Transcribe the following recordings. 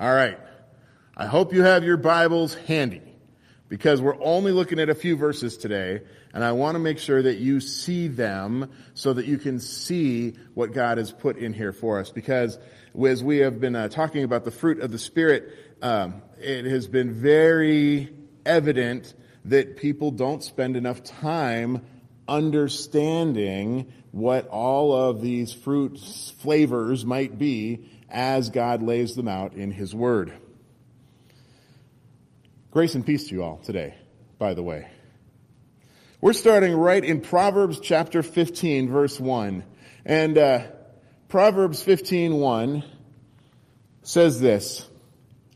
All right. I hope you have your Bibles handy because we're only looking at a few verses today and I want to make sure that you see them so that you can see what God has put in here for us because as we have been uh, talking about the fruit of the Spirit, um, it has been very evident that people don't spend enough time understanding what all of these fruit flavors might be as God lays them out in His Word. Grace and peace to you all today, by the way. We're starting right in Proverbs chapter 15, verse 1. And uh, Proverbs 15, 1 says this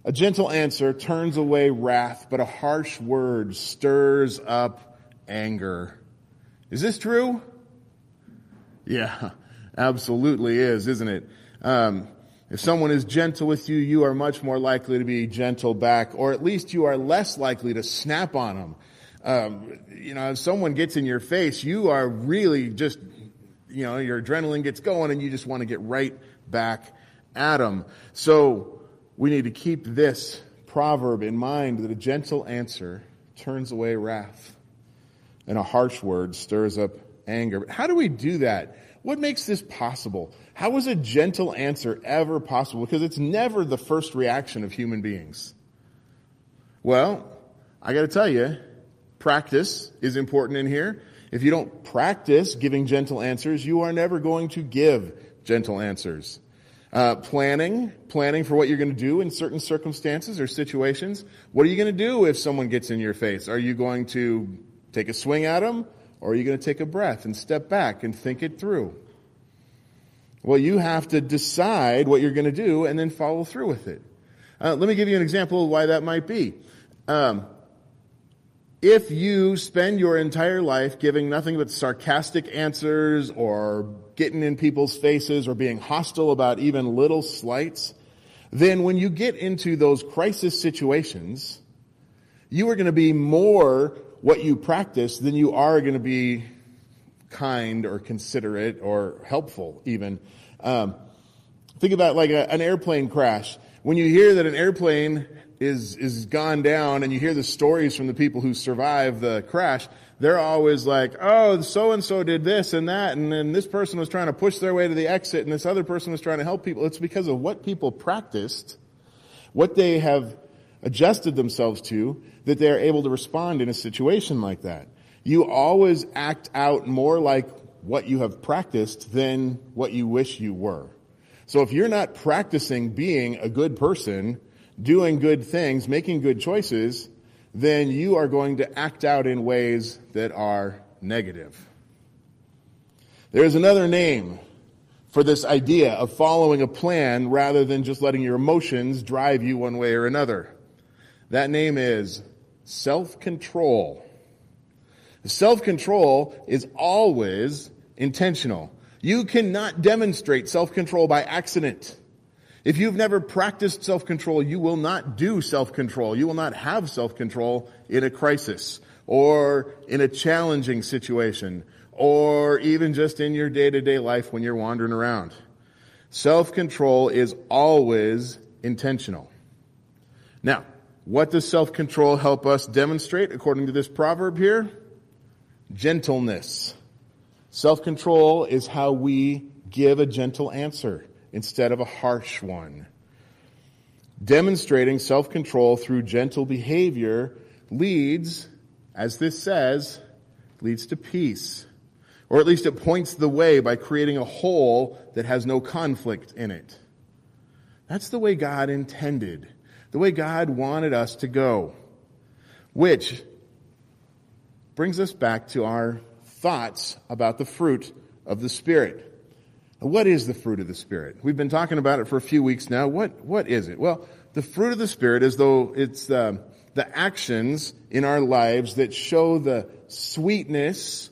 A gentle answer turns away wrath, but a harsh word stirs up anger. Is this true? Yeah, absolutely is, isn't it? Um, if someone is gentle with you, you are much more likely to be gentle back, or at least you are less likely to snap on them. Um, you know, if someone gets in your face, you are really just, you know, your adrenaline gets going and you just want to get right back at them. So we need to keep this proverb in mind that a gentle answer turns away wrath and a harsh word stirs up anger. But how do we do that? What makes this possible? How is a gentle answer ever possible? Because it's never the first reaction of human beings. Well, I gotta tell you, practice is important in here. If you don't practice giving gentle answers, you are never going to give gentle answers. Uh, planning, planning for what you're going to do in certain circumstances or situations. What are you going to do if someone gets in your face? Are you going to take a swing at them? Or are you going to take a breath and step back and think it through? Well, you have to decide what you're going to do and then follow through with it. Uh, let me give you an example of why that might be. Um, if you spend your entire life giving nothing but sarcastic answers or getting in people's faces or being hostile about even little slights, then when you get into those crisis situations, you are going to be more what you practice, then you are going to be kind or considerate or helpful even. Um, think about like a, an airplane crash. When you hear that an airplane is, is gone down and you hear the stories from the people who survived the crash, they're always like, oh, so and so did this and that, and then this person was trying to push their way to the exit, and this other person was trying to help people. It's because of what people practiced, what they have adjusted themselves to, that they're able to respond in a situation like that. You always act out more like what you have practiced than what you wish you were. So if you're not practicing being a good person, doing good things, making good choices, then you are going to act out in ways that are negative. There is another name for this idea of following a plan rather than just letting your emotions drive you one way or another. That name is self-control. Self-control is always intentional. You cannot demonstrate self-control by accident. If you've never practiced self-control, you will not do self-control. You will not have self-control in a crisis or in a challenging situation or even just in your day-to-day life when you're wandering around. Self-control is always intentional. Now, what does self-control help us demonstrate according to this proverb here? Gentleness. Self-control is how we give a gentle answer instead of a harsh one. Demonstrating self-control through gentle behavior leads, as this says, leads to peace. Or at least it points the way by creating a whole that has no conflict in it. That's the way God intended, the way God wanted us to go. Which brings us back to our thoughts about the fruit of the Spirit. What is the fruit of the Spirit? We've been talking about it for a few weeks now. What, what is it? Well, the fruit of the Spirit is though it's the, the actions in our lives that show the sweetness,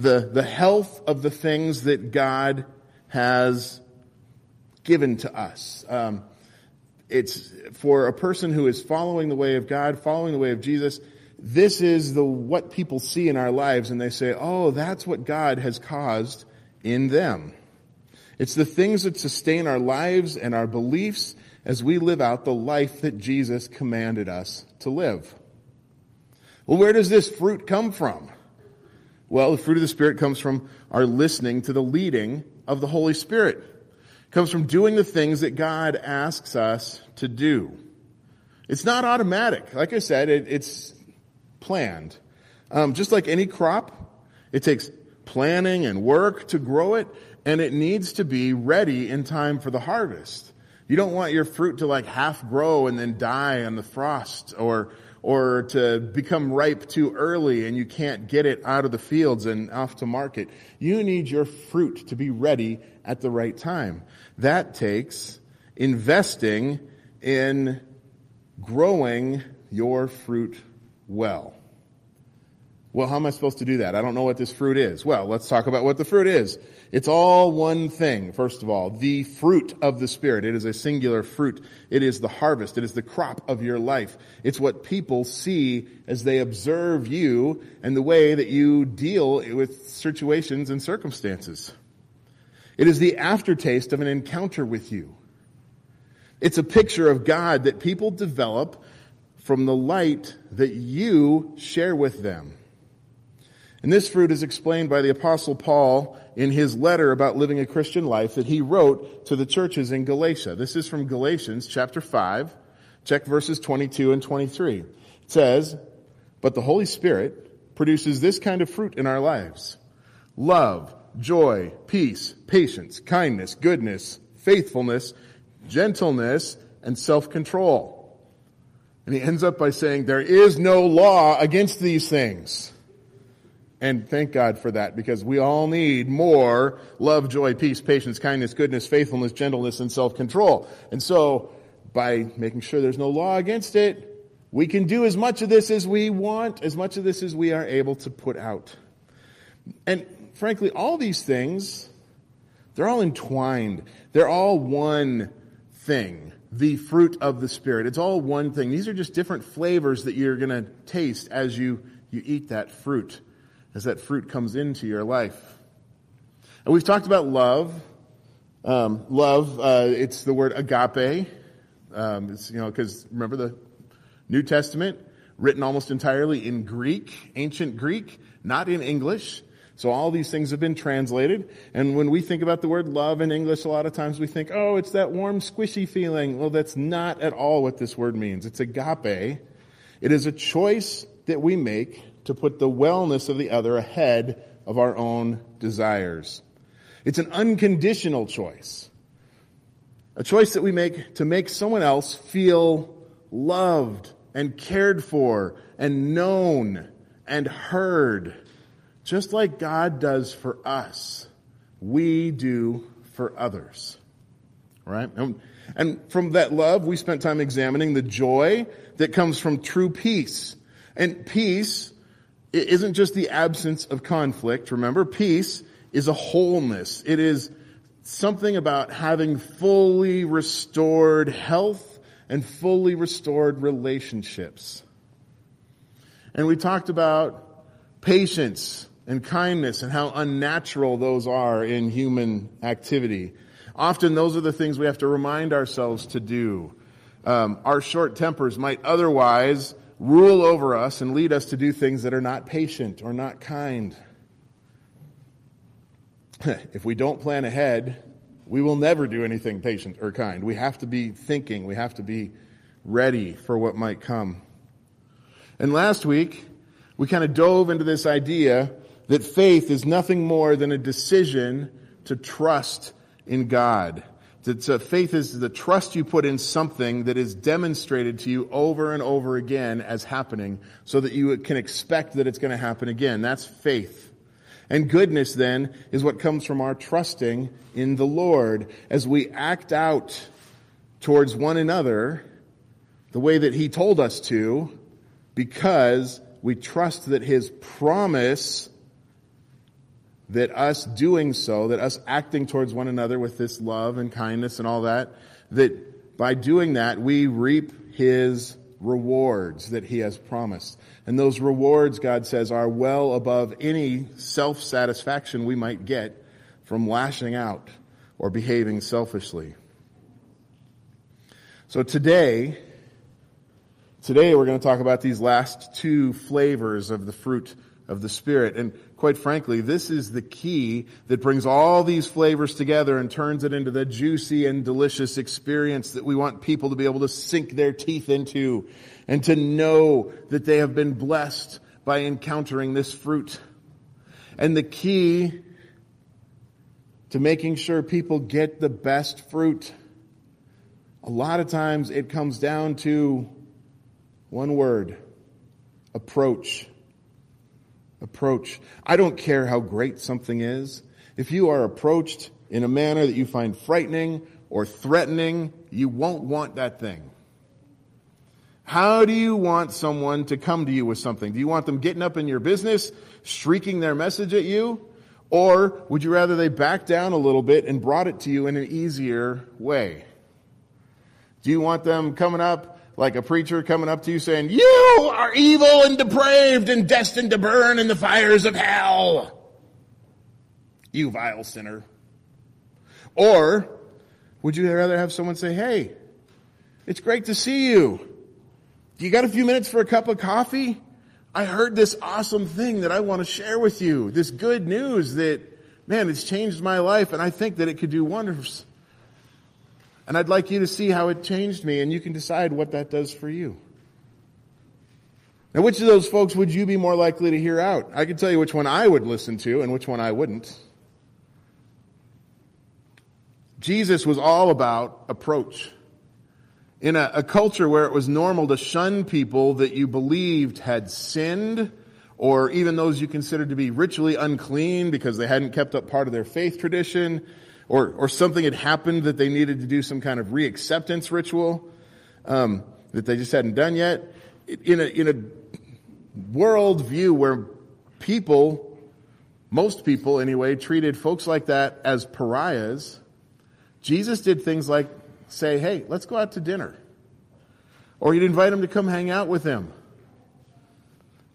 the, the health of the things that God has given to us. Um, it's for a person who is following the way of God, following the way of Jesus, this is the what people see in our lives and they say, "Oh, that's what God has caused in them." It's the things that sustain our lives and our beliefs as we live out the life that Jesus commanded us to live. Well, where does this fruit come from? Well, the fruit of the Spirit comes from our listening to the leading of the Holy Spirit. Comes from doing the things that God asks us to do. It's not automatic. Like I said, it, it's planned. Um, just like any crop, it takes planning and work to grow it, and it needs to be ready in time for the harvest. You don't want your fruit to like half grow and then die on the frost or or to become ripe too early and you can't get it out of the fields and off to market. You need your fruit to be ready at the right time. That takes investing in growing your fruit well. Well, how am I supposed to do that? I don't know what this fruit is. Well, let's talk about what the fruit is. It's all one thing, first of all. The fruit of the Spirit. It is a singular fruit. It is the harvest. It is the crop of your life. It's what people see as they observe you and the way that you deal with situations and circumstances. It is the aftertaste of an encounter with you. It's a picture of God that people develop from the light that you share with them. And this fruit is explained by the apostle Paul in his letter about living a Christian life that he wrote to the churches in Galatia. This is from Galatians chapter 5. Check verses 22 and 23. It says, But the Holy Spirit produces this kind of fruit in our lives. Love, joy, peace, patience, kindness, goodness, faithfulness, gentleness, and self-control. And he ends up by saying, there is no law against these things. And thank God for that because we all need more love, joy, peace, patience, kindness, goodness, faithfulness, gentleness, and self-control. And so by making sure there's no law against it, we can do as much of this as we want, as much of this as we are able to put out. And frankly, all these things, they're all entwined. They're all one thing. The fruit of the Spirit. It's all one thing. These are just different flavors that you're going to taste as you, you eat that fruit as that fruit comes into your life. And we've talked about love. Um, love, uh, it's the word agape. Um, it's, you know, because remember the New Testament, written almost entirely in Greek, ancient Greek, not in English. So all these things have been translated. And when we think about the word love in English, a lot of times we think, oh, it's that warm, squishy feeling. Well, that's not at all what this word means. It's agape. It is a choice that we make to put the wellness of the other ahead of our own desires. It's an unconditional choice. A choice that we make to make someone else feel loved and cared for and known and heard. Just like God does for us, we do for others. Right? And, and from that love, we spent time examining the joy that comes from true peace. And peace it isn't just the absence of conflict. Remember, peace is a wholeness. It is something about having fully restored health and fully restored relationships. And we talked about patience and kindness and how unnatural those are in human activity. Often those are the things we have to remind ourselves to do. Um, our short tempers might otherwise rule over us and lead us to do things that are not patient or not kind. if we don't plan ahead, we will never do anything patient or kind. We have to be thinking, we have to be ready for what might come. And last week, we kind of dove into this idea that faith is nothing more than a decision to trust in God. That uh, faith is the trust you put in something that is demonstrated to you over and over again as happening so that you can expect that it's going to happen again. That's faith. And goodness then is what comes from our trusting in the Lord as we act out towards one another the way that He told us to because we trust that His promise that us doing so, that us acting towards one another with this love and kindness and all that, that by doing that, we reap His rewards that He has promised. And those rewards, God says, are well above any self-satisfaction we might get from lashing out or behaving selfishly. So today, today we're going to talk about these last two flavors of the fruit of the Spirit. And quite frankly, this is the key that brings all these flavors together and turns it into the juicy and delicious experience that we want people to be able to sink their teeth into and to know that they have been blessed by encountering this fruit. And the key to making sure people get the best fruit, a lot of times it comes down to one word, approach approach. I don't care how great something is. If you are approached in a manner that you find frightening or threatening, you won't want that thing. How do you want someone to come to you with something? Do you want them getting up in your business, shrieking their message at you? Or would you rather they back down a little bit and brought it to you in an easier way? Do you want them coming up like a preacher coming up to you saying, you are evil and depraved and destined to burn in the fires of hell. You vile sinner. Or would you rather have someone say, hey, it's great to see you. Do you got a few minutes for a cup of coffee? I heard this awesome thing that I want to share with you. This good news that, man, it's changed my life and I think that it could do wonders. And I'd like you to see how it changed me, and you can decide what that does for you. Now, which of those folks would you be more likely to hear out? I can tell you which one I would listen to and which one I wouldn't. Jesus was all about approach. In a, a, culture where it was normal to shun people that you believed had sinned, or even those you considered to be ritually unclean because they hadn't kept up part of their faith tradition, or, or something had happened that they needed to do some kind of reacceptance ritual um, that they just hadn't done yet. In a, in a world view where people, most people anyway, treated folks like that as pariahs, Jesus did things like say, hey, let's go out to dinner. Or he'd invite them to come hang out with him.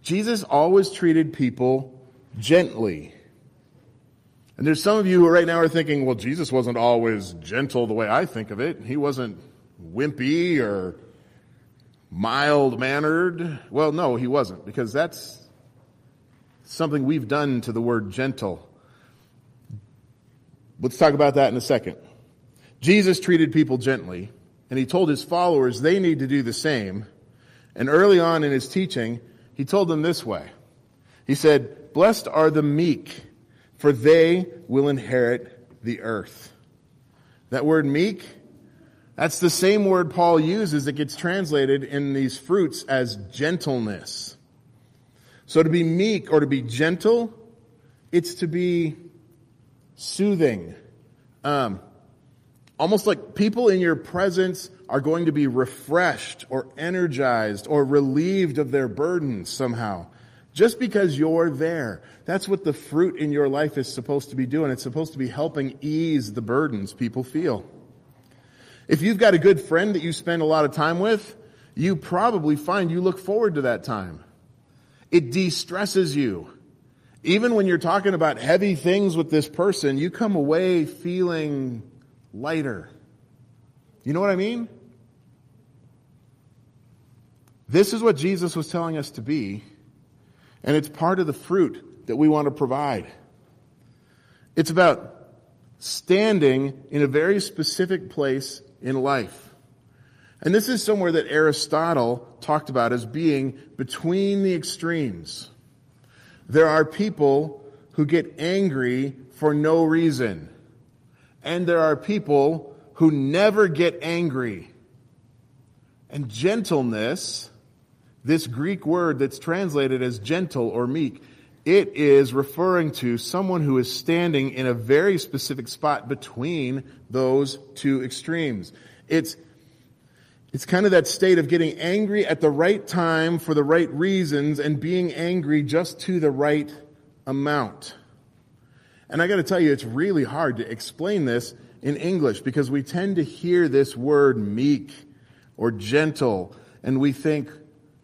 Jesus always treated people gently. And there's some of you who right now are thinking, well, Jesus wasn't always gentle the way I think of it. He wasn't wimpy or mild mannered. Well, no, he wasn't, because that's something we've done to the word gentle. Let's talk about that in a second. Jesus treated people gently, and he told his followers they need to do the same. And early on in his teaching, he told them this way. He said, Blessed are the meek for they will inherit the earth. That word meek, that's the same word Paul uses that gets translated in these fruits as gentleness. So to be meek or to be gentle, it's to be soothing. Um, almost like people in your presence are going to be refreshed or energized or relieved of their burdens somehow. Just because you're there. That's what the fruit in your life is supposed to be doing. It's supposed to be helping ease the burdens people feel. If you've got a good friend that you spend a lot of time with, you probably find you look forward to that time. It de-stresses you. Even when you're talking about heavy things with this person, you come away feeling lighter. You know what I mean? This is what Jesus was telling us to be and it's part of the fruit that we want to provide. It's about standing in a very specific place in life. And this is somewhere that Aristotle talked about as being between the extremes. There are people who get angry for no reason. And there are people who never get angry. And gentleness this Greek word that's translated as gentle or meek, it is referring to someone who is standing in a very specific spot between those two extremes. It's, it's kind of that state of getting angry at the right time for the right reasons and being angry just to the right amount. And I gotta tell you, it's really hard to explain this in English because we tend to hear this word meek or gentle and we think,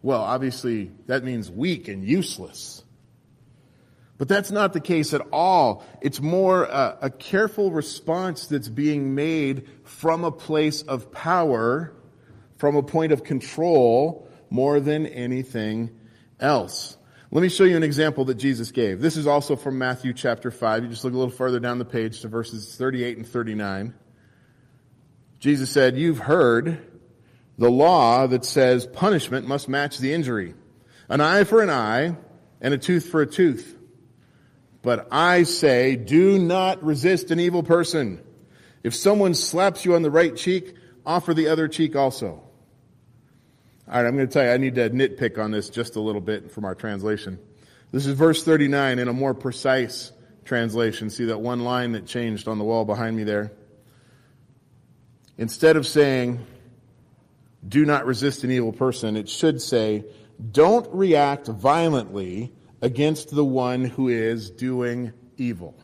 well, obviously, that means weak and useless. But that's not the case at all. It's more a, a, careful response that's being made from a place of power from a point of control more than anything else. Let me show you an example that Jesus gave. This is also from Matthew chapter 5. You just look a little further down the page to verses 38 and 39. Jesus said, You've heard the law that says punishment must match the injury. An eye for an eye and a tooth for a tooth. But I say, do not resist an evil person. If someone slaps you on the right cheek, offer the other cheek also. All right, I'm going to tell you, I need to nitpick on this just a little bit from our translation. This is verse 39 in a more precise translation. See that one line that changed on the wall behind me there? Instead of saying, do not resist an evil person, it should say, don't react violently against the one who is doing evil.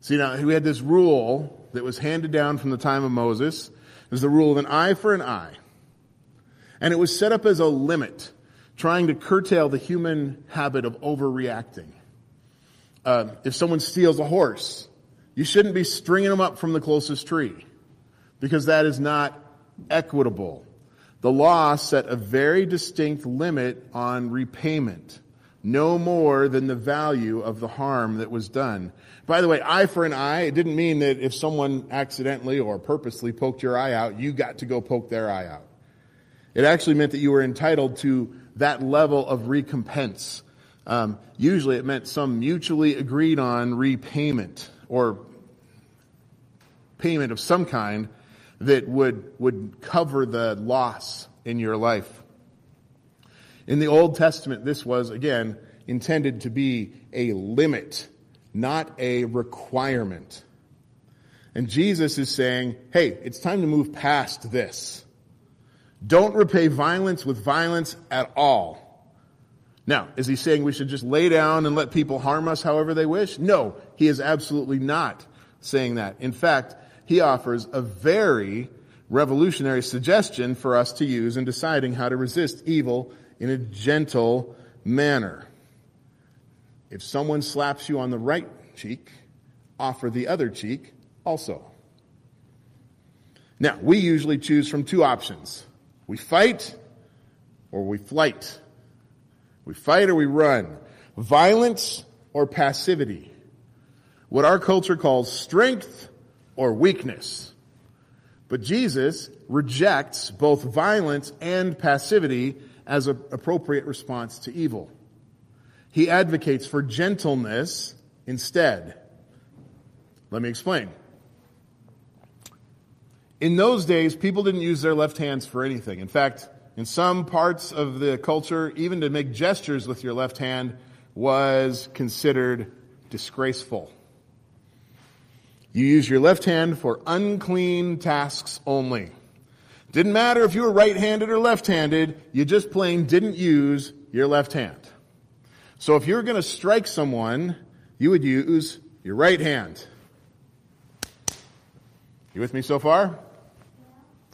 See, now, we had this rule that was handed down from the time of Moses. It was the rule of an eye for an eye. And it was set up as a limit, trying to curtail the human habit of overreacting. Uh, if someone steals a horse, you shouldn't be stringing them up from the closest tree, because that is not equitable. The law set a very distinct limit on repayment, no more than the value of the harm that was done. By the way, eye for an eye, it didn't mean that if someone accidentally or purposely poked your eye out, you got to go poke their eye out. It actually meant that you were entitled to that level of recompense. Um, usually it meant some mutually agreed on repayment or payment of some kind that would, would cover the loss in your life. In the Old Testament, this was, again, intended to be a limit, not a requirement. And Jesus is saying, hey, it's time to move past this. Don't repay violence with violence at all. Now, is he saying we should just lay down and let people harm us however they wish? No, he is absolutely not saying that. In fact, he offers a very revolutionary suggestion for us to use in deciding how to resist evil in a gentle manner. If someone slaps you on the right cheek, offer the other cheek also. Now, we usually choose from two options. We fight or we flight. We fight or we run. Violence or passivity. What our culture calls strength or weakness. But Jesus rejects both violence and passivity as an appropriate response to evil. He advocates for gentleness instead. Let me explain. In those days, people didn't use their left hands for anything. In fact, in some parts of the culture, even to make gestures with your left hand was considered disgraceful. You use your left hand for unclean tasks only. Didn't matter if you were right-handed or left-handed, you just plain didn't use your left hand. So if you were going to strike someone, you would use your right hand. You with me so far?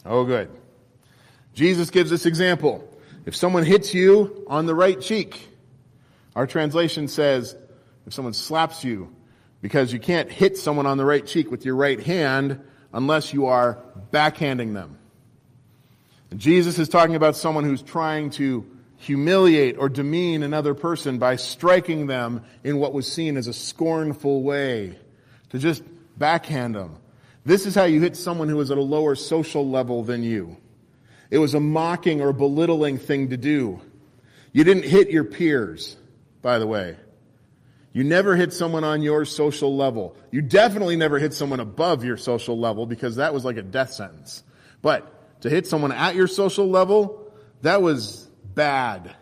Oh, good. Jesus gives this example. If someone hits you on the right cheek, our translation says, if someone slaps you, because you can't hit someone on the right cheek with your right hand unless you are backhanding them. And Jesus is talking about someone who's trying to humiliate or demean another person by striking them in what was seen as a scornful way, to just backhand them. This is how you hit someone who is at a lower social level than you. It was a mocking or belittling thing to do. You didn't hit your peers, by the way. You never hit someone on your social level. You definitely never hit someone above your social level because that was like a death sentence. But to hit someone at your social level, that was bad.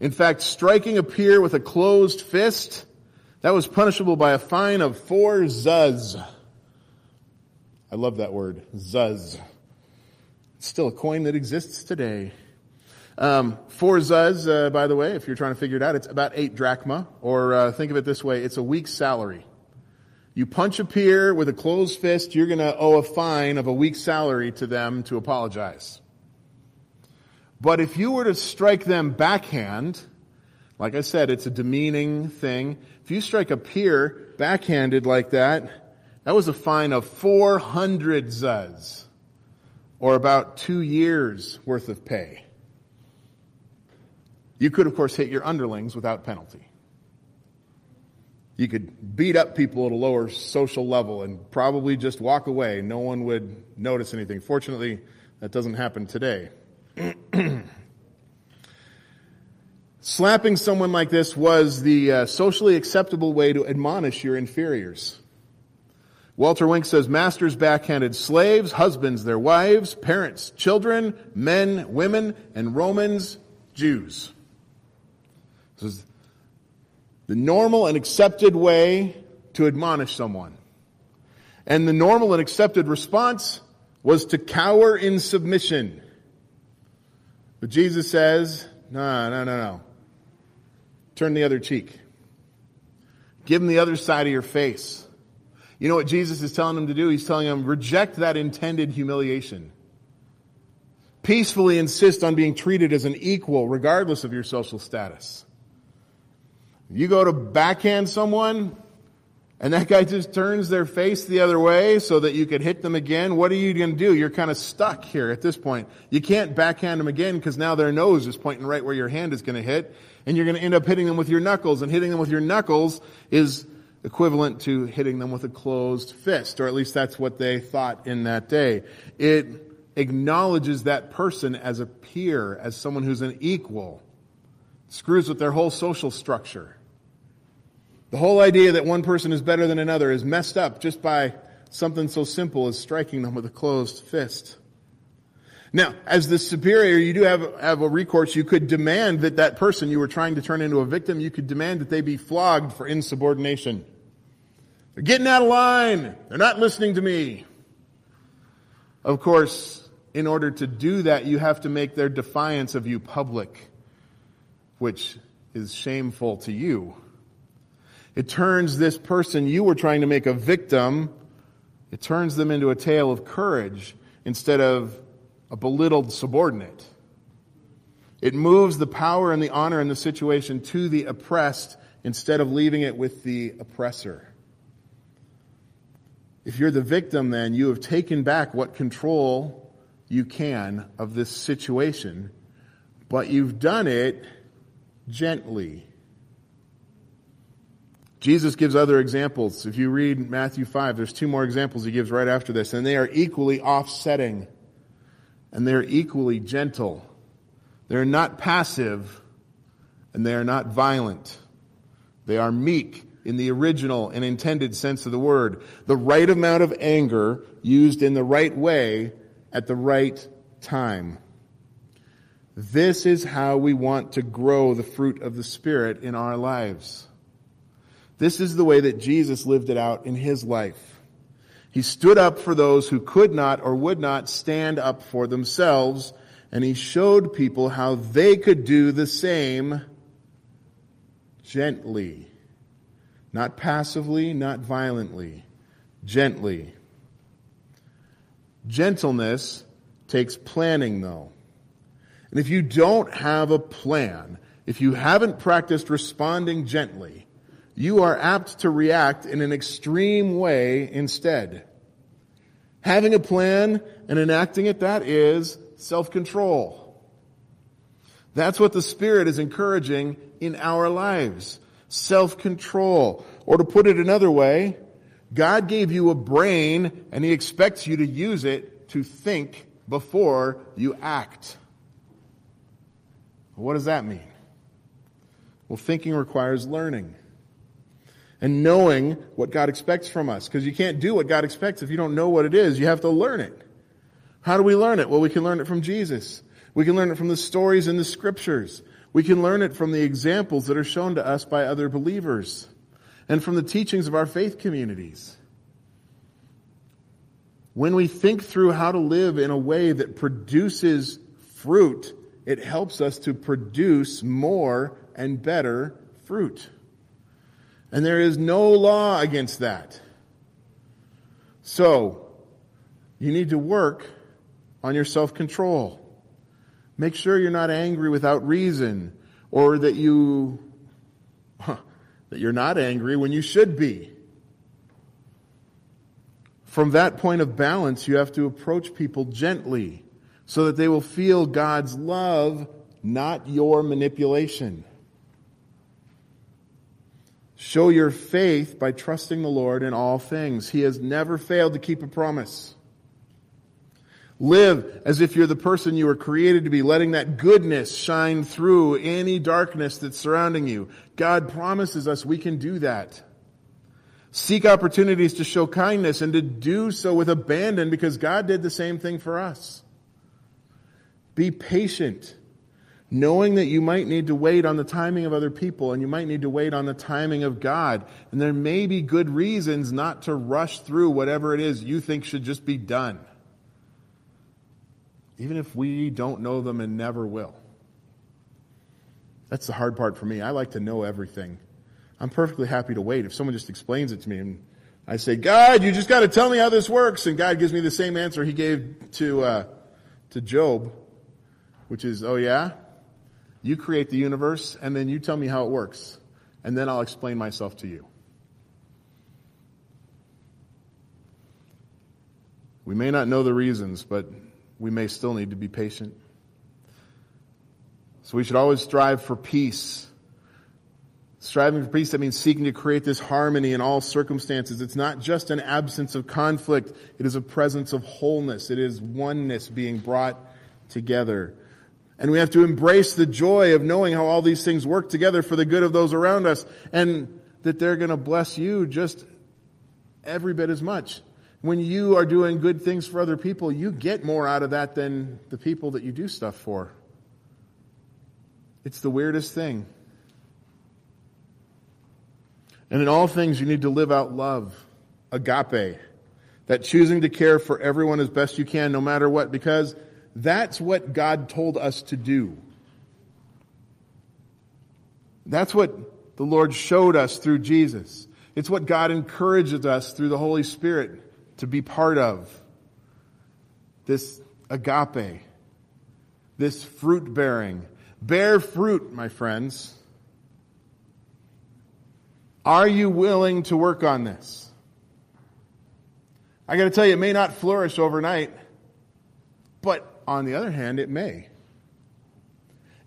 In fact, striking a peer with a closed fist, that was punishable by a fine of four zuz. I love that word, zuz. It's still a coin that exists today. Um, four zuz, uh, by the way, if you're trying to figure it out, it's about eight drachma, or uh, think of it this way, it's a week's salary. You punch a peer with a closed fist, you're going to owe a fine of a week's salary to them to apologize. But if you were to strike them backhand, like I said, it's a demeaning thing. If you strike a peer backhanded like that, that was a fine of 400 zuz. or about two years worth of pay. You could, of course, hit your underlings without penalty. You could beat up people at a lower social level and probably just walk away. No one would notice anything. Fortunately, that doesn't happen today. Slapping someone like this was the uh, socially acceptable way to admonish your inferiors. Walter Wink says masters backhanded slaves, husbands their wives, parents, children, men, women, and Romans, Jews. This is the normal and accepted way to admonish someone. And the normal and accepted response was to cower in submission. But Jesus says, no, no, no, no. Turn the other cheek. Give them the other side of your face. You know what Jesus is telling them to do? He's telling them, reject that intended humiliation. Peacefully insist on being treated as an equal, regardless of your social status. You go to backhand someone, and that guy just turns their face the other way so that you could hit them again. What are you going to do? You're kind of stuck here at this point. You can't backhand them again because now their nose is pointing right where your hand is going to hit, and you're going to end up hitting them with your knuckles. And hitting them with your knuckles is equivalent to hitting them with a closed fist, or at least that's what they thought in that day. It acknowledges that person as a peer, as someone who's an equal. Screws with their whole social structure. The whole idea that one person is better than another is messed up just by something so simple as striking them with a closed fist. Now, as the superior, you do have, have a recourse. You could demand that that person you were trying to turn into a victim, you could demand that they be flogged for insubordination. They're getting out of line. They're not listening to me. Of course, in order to do that, you have to make their defiance of you public, which is shameful to you. It turns this person you were trying to make a victim, it turns them into a tale of courage instead of a belittled subordinate. It moves the power and the honor in the situation to the oppressed instead of leaving it with the oppressor. If you're the victim, then you have taken back what control you can of this situation, but you've done it gently. Jesus gives other examples. If you read Matthew 5, there's two more examples he gives right after this, and they are equally offsetting, and they're equally gentle. They're not passive, and they are not violent. They are meek in the original and intended sense of the word. The right amount of anger used in the right way at the right time. This is how we want to grow the fruit of the Spirit in our lives. This is the way that Jesus lived it out in his life. He stood up for those who could not or would not stand up for themselves, and he showed people how they could do the same gently. Not passively, not violently, gently. Gentleness takes planning, though. And if you don't have a plan, if you haven't practiced responding gently, you are apt to react in an extreme way instead. Having a plan and enacting it, that is self-control. That's what the Spirit is encouraging in our lives self control. Or to put it another way, God gave you a brain and He expects you to use it to think before you act. What does that mean? Well, thinking requires learning and knowing what God expects from us because you can't do what God expects if you don't know what it is. You have to learn it. How do we learn it? Well, we can learn it from Jesus. We can learn it from the stories in the scriptures. We can learn it from the examples that are shown to us by other believers and from the teachings of our faith communities. When we think through how to live in a way that produces fruit, it helps us to produce more and better fruit. And there is no law against that. So, you need to work on your self control. Make sure you're not angry without reason or that you huh, that you're not angry when you should be. From that point of balance, you have to approach people gently so that they will feel God's love, not your manipulation. Show your faith by trusting the Lord in all things. He has never failed to keep a promise. Live as if you're the person you were created to be, letting that goodness shine through any darkness that's surrounding you. God promises us we can do that. Seek opportunities to show kindness and to do so with abandon because God did the same thing for us. Be patient, knowing that you might need to wait on the timing of other people and you might need to wait on the timing of God. And there may be good reasons not to rush through whatever it is you think should just be done even if we don't know them and never will. That's the hard part for me. I like to know everything. I'm perfectly happy to wait. If someone just explains it to me and I say, God, you just got to tell me how this works. And God gives me the same answer he gave to, uh, to Job, which is, oh yeah? You create the universe and then you tell me how it works. And then I'll explain myself to you. We may not know the reasons, but we may still need to be patient. So we should always strive for peace. Striving for peace, that means seeking to create this harmony in all circumstances. It's not just an absence of conflict. It is a presence of wholeness. It is oneness being brought together. And we have to embrace the joy of knowing how all these things work together for the good of those around us and that they're going to bless you just every bit as much when you are doing good things for other people, you get more out of that than the people that you do stuff for. It's the weirdest thing. And in all things, you need to live out love, agape, that choosing to care for everyone as best you can, no matter what, because that's what God told us to do. That's what the Lord showed us through Jesus. It's what God encourages us through the Holy Spirit to be part of. This agape, this fruit bearing. Bear fruit, my friends. Are you willing to work on this? I got to tell you, it may not flourish overnight, on the other hand, it may.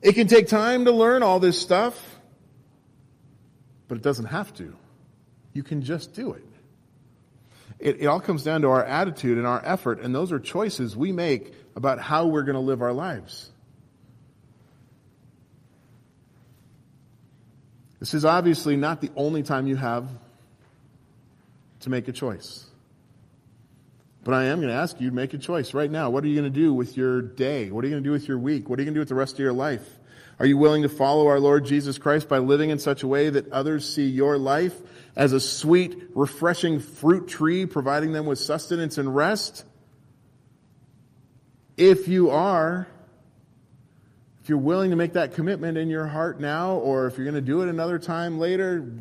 It can take time to learn all this stuff, but it doesn't have to. You can just do it. It, it all comes down to our attitude and our effort, and those are choices we make about how we're going to live our lives. This is obviously not the only time you have to make a choice. But I am going to ask you to make a choice right now. What are you going to do with your day? What are you going to do with your week? What are you going to do with the rest of your life? Are you willing to follow our Lord Jesus Christ by living in such a way that others see your life as a sweet, refreshing fruit tree, providing them with sustenance and rest? If you are, if you're willing to make that commitment in your heart now, or if you're going to do it another time later,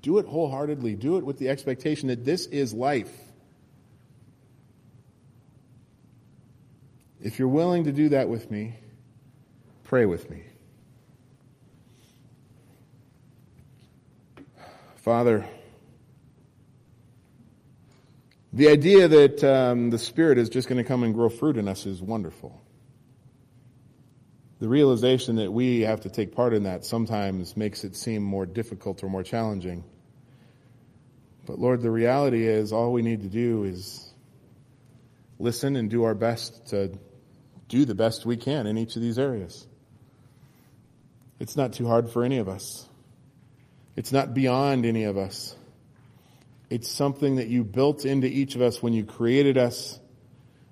do it wholeheartedly. Do it with the expectation that this is life. If you're willing to do that with me, pray with me. Father, the idea that um, the Spirit is just going to come and grow fruit in us is wonderful. The realization that we have to take part in that sometimes makes it seem more difficult or more challenging. But Lord, the reality is all we need to do is listen and do our best to do the best we can in each of these areas. It's not too hard for any of us. It's not beyond any of us. It's something that you built into each of us when you created us.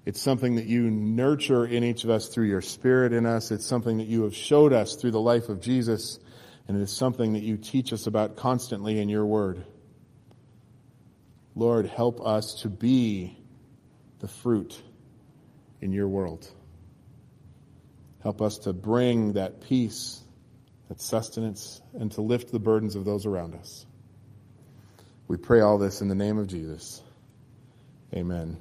It's something that you nurture in each of us through your spirit in us. It's something that you have showed us through the life of Jesus. And it is something that you teach us about constantly in your word. Lord, help us to be the fruit in your world. Help us to bring that peace that sustenance, and to lift the burdens of those around us. We pray all this in the name of Jesus. Amen.